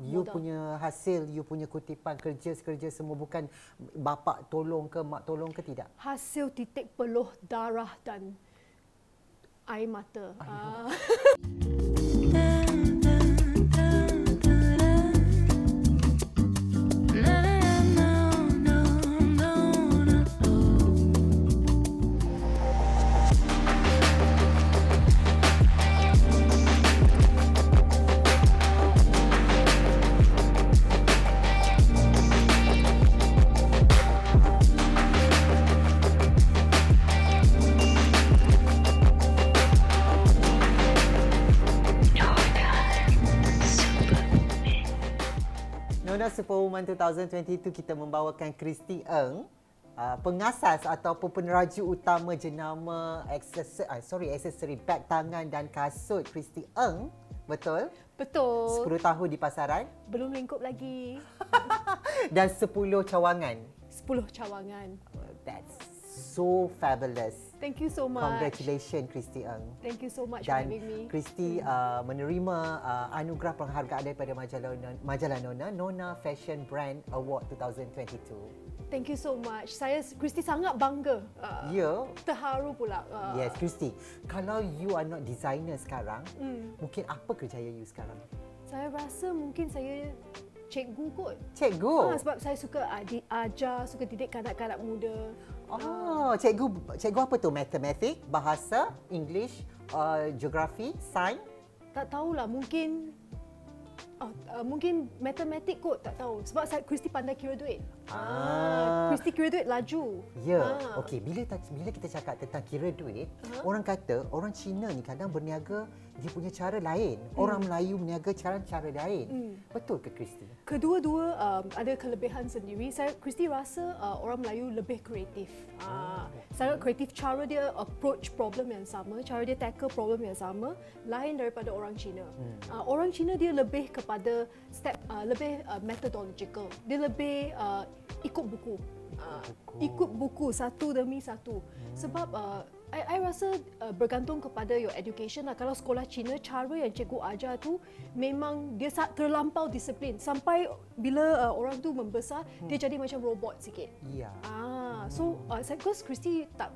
You modal. punya hasil, you punya kutipan kerja-kerja semua bukan bapa tolong ke mak tolong ke tidak? Hasil titik peluh darah dan air mata. Ah. Nona Superwoman 2022 kita membawakan Christy Eng uh, pengasas ataupun peneraju utama jenama aksesori uh, sorry aksesori beg tangan dan kasut Christy Eng betul Betul. 10 tahun di pasaran Belum lingkup lagi. dan 10 cawangan 10 cawangan. that's so fabulous Thank you so much. congratulations Christy Eng Thank you so much for dan having me. Christy uh, menerima uh, anugerah penghargaan daripada majalah Nona, majalah Nona Nona Fashion Brand Award 2022 Thank you so much. Saya Kristi sangat bangga. Uh, Ya. Terharu pula. Uh, Yes, Christy. Kalau you are not designer sekarang, Hmm. mungkin apa kerjaya you sekarang? Saya rasa mungkin saya cikgu kot. Cikgu. Ah, sebab saya suka adik ajar, suka didik kanak-kanak muda. Oh, cikgu cikgu apa tu? Matematik, bahasa, English, uh, geografi, sains? Tak tahulah mungkin Oh, uh, mungkin matematik kot tak tahu sebab saya Kristi pandai kira duit. Ah. Kristi kira duit laju. Ya. Ah. Okey, bila bila kita cakap tentang kira duit, uh-huh. orang kata orang Cina ni kadang berniaga dia punya cara lain. Hmm. Orang Melayu berniaga cara cara lain. Betul ke Christy? Kedua-dua um, ada kelebihan sendiri. Saya Kristi rasa uh, orang Melayu lebih kreatif. Uh, sangat kreatif cara dia approach problem yang sama, cara dia tackle problem yang sama lain daripada orang Cina. Uh, orang Cina dia lebih kepada step uh, lebih uh, methodological. Dia lebih uh, ikut buku. Uh, ikut buku satu demi satu. Sebab uh, I, I rasa uh, bergantung kepada your education lah. Kalau sekolah Cina, cara yang cikgu ajar tu memang dia terlampau disiplin. Sampai bila uh, orang tu membesar, hmm. dia jadi macam robot sikit. Ya. Ah, so uh, saya because Kristi tak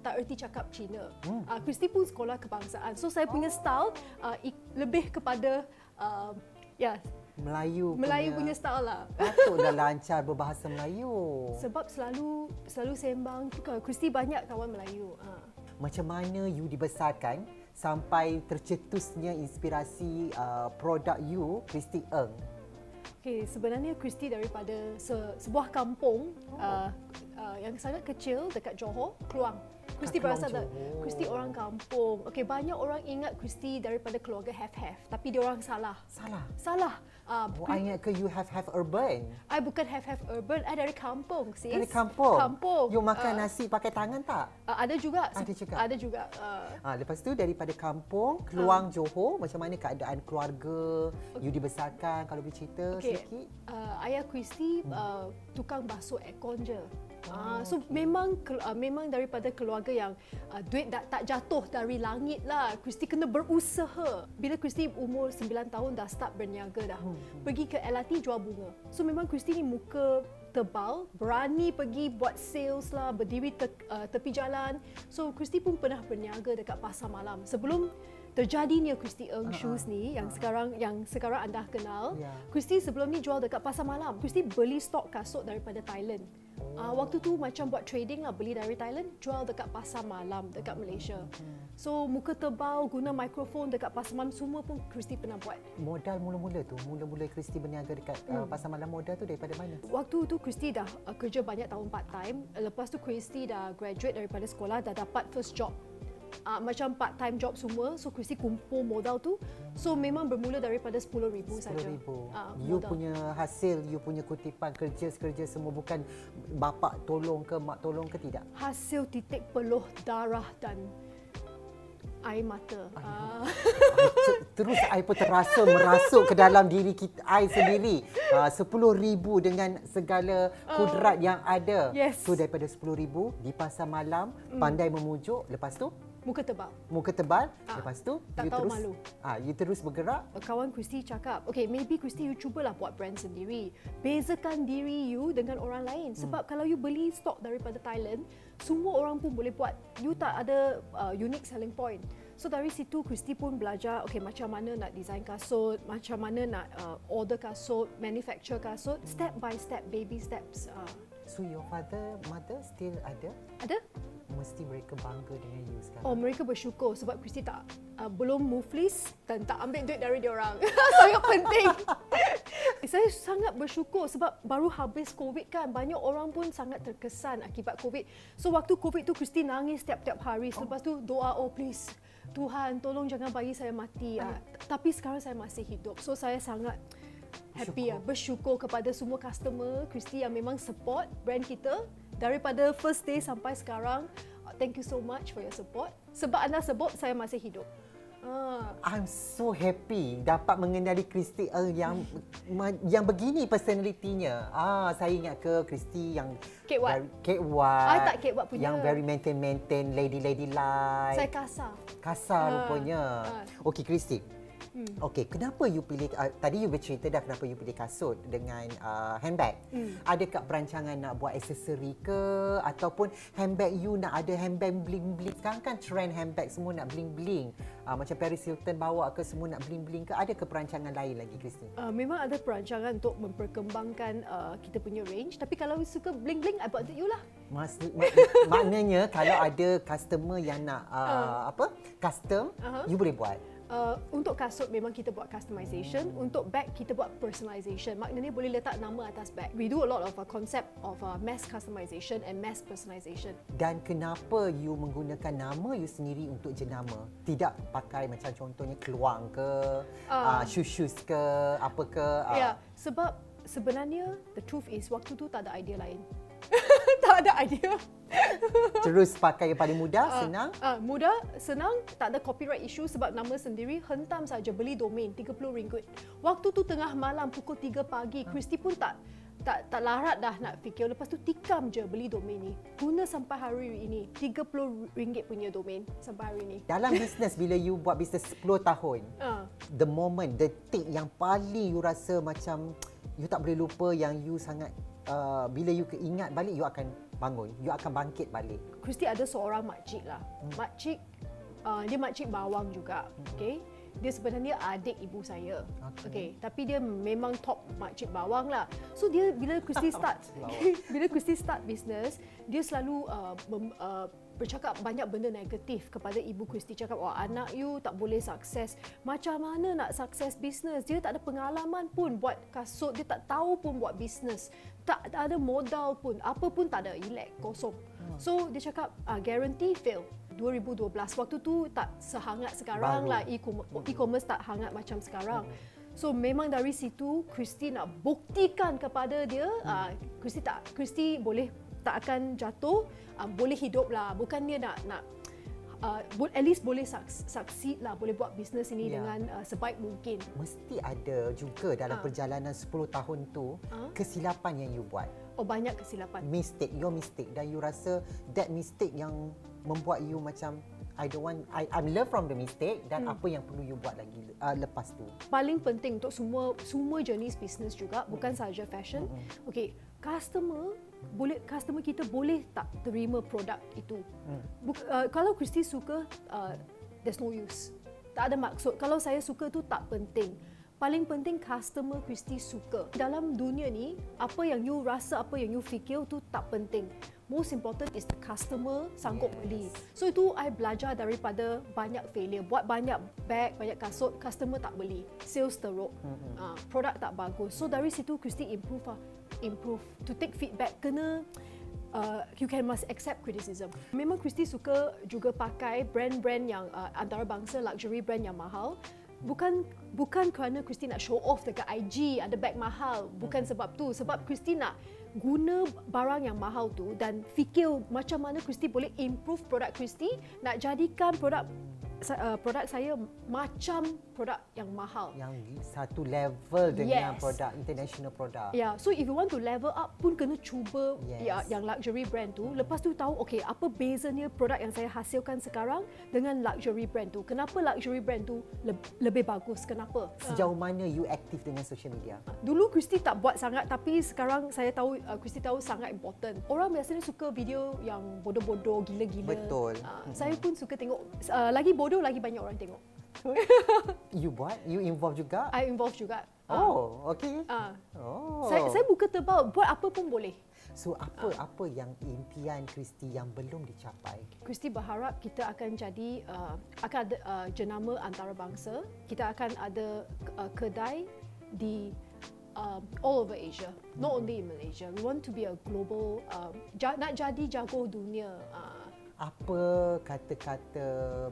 tak erti cakap Cina. Hmm. Uh, Kristi pun sekolah kebangsaan. So saya punya style uh, lebih kepada uh, ya Melayu Melayu punya style lah. Patutlah lancar berbahasa Melayu. Sebab selalu selalu sembang Kristi banyak kawan Melayu. Uh. Macam mana you dibesarkan sampai tercetusnya inspirasi uh, produk you Christy Eng? Okay, sebenarnya Kristi daripada se, sebuah kampung oh. uh, uh, yang sangat kecil dekat Johor, Keluang. Kristi berasal dari. Kristi orang kampung. Okey, banyak orang ingat Kristi daripada keluarga have-have, tapi dia orang salah. Salah. Salah. Uh, Oh, I ingat ke you have have urban? I bukan have-have urban, I dari kampung, sis. Dari kampung? Kampung. You makan Uh, nasi pakai tangan tak? uh, ada juga. Ada juga? Ada juga. Uh, Ha, lepas tu daripada kampung, Keluang Johor, macam mana keadaan keluarga, you dibesarkan kalau boleh cerita Okay. sedikit? Uh, ayah Kristi uh, tukang basuh aircon je. Uh, so memang ke- uh, memang daripada keluarga yang uh, duit tak, tak jatuh dari langit lah. Kristi kena berusaha. Bila Kristi umur 9 tahun dah start berniaga dah. Hmm, Pergi ke LRT jual bunga. So memang Kristi ni muka tebal, berani pergi buat sales lah, berdiri te, uh, tepi jalan. So Kristi pun pernah berniaga dekat pasar malam. Sebelum terjadinya Kristi Eng Shoes ni yang sekarang yang sekarang anda kenal. Ya. Kristi sebelum ni jual dekat pasar malam. Kristi beli stok kasut daripada Thailand. Uh, waktu tu macam buat trading lah, beli dari Thailand, jual dekat pasar malam dekat Malaysia. So muka tebal, guna mikrofon dekat pasar malam, semua pun Kristi pernah buat. Modal mula-mula tu, mula-mula Christy berniaga dekat uh, pasar malam modal tu daripada mana? Waktu tu Kristi dah uh, kerja banyak tahun part time. Lepas tu Kristi dah graduate daripada sekolah, dah dapat first job. Uh, macam part time job semua. So Kristi kumpul modal tu. So memang bermula daripada RM10,000 saja. RM10,000. Ah, you modal. punya hasil, you punya kutipan kerja-kerja semua bukan bapa tolong ke mak tolong ke tidak? Hasil titik peluh darah dan air mata. Ah. Ter- Terus I pun terasa merasuk ke dalam diri kita, I sendiri. Uh, RM10,000 dengan segala kudrat yang ada. Yes. So daripada RM10,000 di pasar malam, pandai memujuk. Lepas tu? Muka tebal. Muka tebal, Ah, lepas tu tak you tahu terus malu. ah you terus bergerak Kawan Christy cakap, okay, maybe Christy you cubalah buat brand sendiri. Bezakan diri you dengan orang lain. Sebab kalau you beli stok daripada Thailand, semua orang pun boleh buat. You tak ada uh, unique selling point. So dari situ Christy pun belajar okay macam mana nak design kasut, macam mana nak uh, order kasut, manufacture kasut, step by step, baby steps. Uh, So your father, mother still ada? ada? Mesti mereka bangga dengan you sekarang. Oh, mereka bersyukur sebab Christy tak uh, belum muflis dan tak ambil duit dari dia orang. sangat penting. Saya sangat bersyukur sebab baru habis COVID kan. Banyak orang pun sangat terkesan akibat COVID. So waktu COVID tu Christy nangis tiap-tiap hari. Selepas tu doa, oh please Tuhan tolong jangan bagi saya mati. Ya. Tapi sekarang saya masih hidup. So saya sangat happy ya, bersyukur kepada semua customer Christy yang memang support brand kita daripada first day sampai sekarang. Uh, Thank you so much for your support. Sebab anda support saya masih hidup. Ah, I'm so happy dapat mengenali Kristi Earl yang yang begini personalitinya. Ah, saya ingat ke Kristi yang Kate Watt. very, Kate Watt. I tak Kate Watt punya. Yang very maintain-maintain, lady-lady like. saya kasar. Kasar Ah, rupanya. ah. Okey Kristi. Hmm. Okey, kenapa you pilih uh, tadi you bercerita dah kenapa you pilih kasut dengan uh, handbag? Hmm. Adakah perancangan nak buat aksesori ke ataupun handbag you nak ada handbag bling-bling? Sekarang kan trend handbag semua nak bling-bling. Uh, macam Paris Hilton bawa ke semua nak bling-bling ke? Adakah perancangan lain lagi Kristi? Uh, memang ada perancangan untuk memperkembangkan uh, kita punya range. Tapi kalau you suka bling-bling, I untuk you lah. Mas, mak, maknanya kalau ada customer yang nak uh, apa? custom, Aha. you boleh buat. Uh, untuk kasut memang kita buat customization. Untuk bag kita buat personalization. Maknanya boleh letak nama atas bag. We do a lot of uh, concept of uh, mass customization and mass personalization. Dan kenapa you menggunakan nama you sendiri untuk jenama? Tidak pakai macam contohnya keluang ke, uh, Ah. shoes-shoes ke, apa ke? Uh, Ya, sebab sebenarnya the truth is waktu tu tak ada idea lain. tak ada idea. Terus pakai yang paling mudah, senang. Ah, mudah, senang, tak ada copyright issue sebab nama sendiri hentam saja beli domain RM30. Waktu tu tengah malam pukul 3 pagi, Christy pun tak tak tak larat dah nak fikir. Lepas tu tikam je beli domain ni. Guna sampai hari ini. RM30 punya domain sampai hari ini. Dalam bisnes bila you buat bisnes 10 tahun, Ah. the moment, detik yang paling you rasa macam you tak boleh lupa yang you sangat uh, bila you keingat balik you akan bangun, you akan bangkit balik. Christy ada seorang makcik lah. Makcik, uh, dia makcik bawang juga. Okay. Dia sebenarnya adik ibu saya. Okey. Okay. Tapi dia memang top makcik bawang lah. So dia bila Christy start, bila Christy start business, dia selalu uh, mem, uh, bercakap banyak benda negatif kepada ibu Christy. Cakap, oh anak you tak boleh sukses. Macam mana nak sukses business? Dia tak ada pengalaman pun buat kasut. Dia tak tahu pun buat business. Tak ada modal pun. Apa pun tak ada. Elek, kosong. So dia cakap, uh, guarantee fail. 2012 waktu tu tak sehangat sekarang Baru. lah e-commerce, e-commerce tak hangat macam sekarang. So memang dari situ Christy nak buktikan kepada dia uh, Christy tak Christy boleh tak akan jatuh uh, boleh hidup lah bukan dia nak nak uh, at least boleh suc- succeed lah boleh buat bisnes ini Ya. dengan uh, sebaik mungkin. Mesti ada juga dalam Ah. perjalanan 10 tahun tu Ah. kesilapan yang you buat. Oh banyak kesilapan. mistake, your mistake dan you rasa that mistake yang membuat you macam I don't want I I'm learn from the mistake dan Hmm. apa yang perlu you buat lagi uh, lepas tu. paling penting untuk semua semua jenis bisnes juga bukan sahaja fashion. Okey, customer boleh customer kita boleh tak terima produk itu. Buk, uh, kalau Christy suka uh, there's no use. Tak ada maksud. Kalau saya suka tu tak penting. Paling penting customer Christy suka. Dalam dunia ni, apa yang you rasa, apa yang you fikir tu tak penting. Most important is the customer sanggup Yes. beli. So itu I belajar daripada banyak failure. Buat banyak bag, banyak kasut, customer tak beli. Sales teruk. Mm-hmm. Uh, produk tak bagus. So dari situ Christy improve lah. Improve. To take feedback, kena uh, you can must accept criticism. Memang Christy suka juga pakai brand-brand yang uh, antarabangsa, luxury brand yang mahal. Bukan bukan kerana Christy nak show off dekat IG ada bag mahal. Bukan sebab tu. Sebab Christy nak guna barang yang mahal tu dan fikir macam mana Christy boleh improve produk Christy nak jadikan produk uh, produk saya macam produk yang mahal. Yang satu level dengan Yes. produk international produk. Ya, yeah, so if you want to level up pun kena cuba Yes. ya, yang luxury brand tu. Lepas tu tahu okay apa bezanya produk yang saya hasilkan sekarang dengan luxury brand tu. Kenapa luxury brand tu le- lebih bagus? Kenapa? Sejauh mana you aktif dengan social media? Dulu Christy tak buat sangat tapi sekarang saya tahu uh, tahu sangat important. Orang biasanya suka video yang bodoh-bodoh, gila-gila. Betul. Uh, saya pun suka tengok uh, lagi bodoh lagi banyak orang tengok. You buat? You involve juga? I involve juga. Oh, okay. Uh, Oh. saya saya buka tebal buat apa pun boleh. So apa apa yang impian Kristi yang belum dicapai? Christy berharap kita akan jadi uh, akan ada uh, jenama antarabangsa. Kita akan ada uh, kedai di um, all over Asia, not only in Malaysia. We want to be a global ja, nak jadi jago dunia. Uh, Apa kata-kata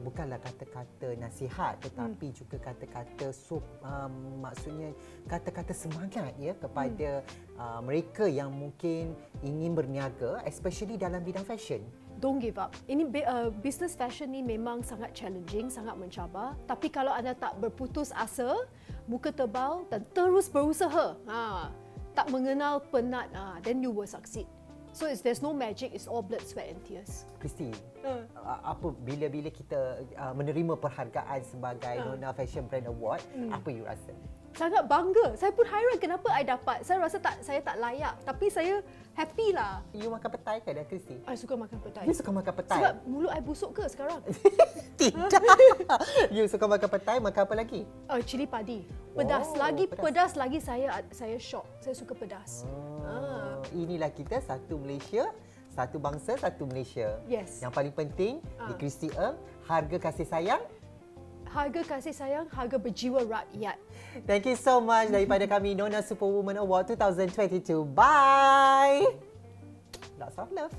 bukanlah kata-kata nasihat tetapi hmm. juga kata-kata sup um, maksudnya kata-kata semangat ya kepada hmm. uh, mereka yang mungkin ingin berniaga especially dalam bidang fashion. don't give up. Ini uh, business fashion ni memang sangat challenging, sangat mencabar. Tapi kalau anda tak berputus asa, muka tebal dan terus berusaha, ha, tak mengenal penat, ha, then you will succeed. So it's, there's no magic, it's all blood, sweat and tears. Kristi, Uh. apa bila-bila kita uh, menerima perhargaan sebagai Uh. Nona Fashion Brand Award, Hmm. apa you rasa? Sangat bangga. Saya pun hairan kenapa I dapat. Saya rasa tak saya tak layak, tapi saya happy lah. You makan petai ke dah Kristi? I suka makan petai. You suka makan petai? Sebab mulut I busuk ke sekarang? Tidak. you suka makan petai, makan apa lagi? Uh, cili padi. Pedas. Oh, lagi pedas. pedas. lagi saya saya shock. Saya suka pedas. Ah. Oh, inilah kita satu Malaysia, satu bangsa, satu Malaysia. Yes. Yang paling penting di Ah. Kristi Eng, harga kasih sayang. Harga kasih sayang, harga berjiwa rakyat. Thank you so much daripada kami Nona Superwoman Award 2022. Bye. Lots of love.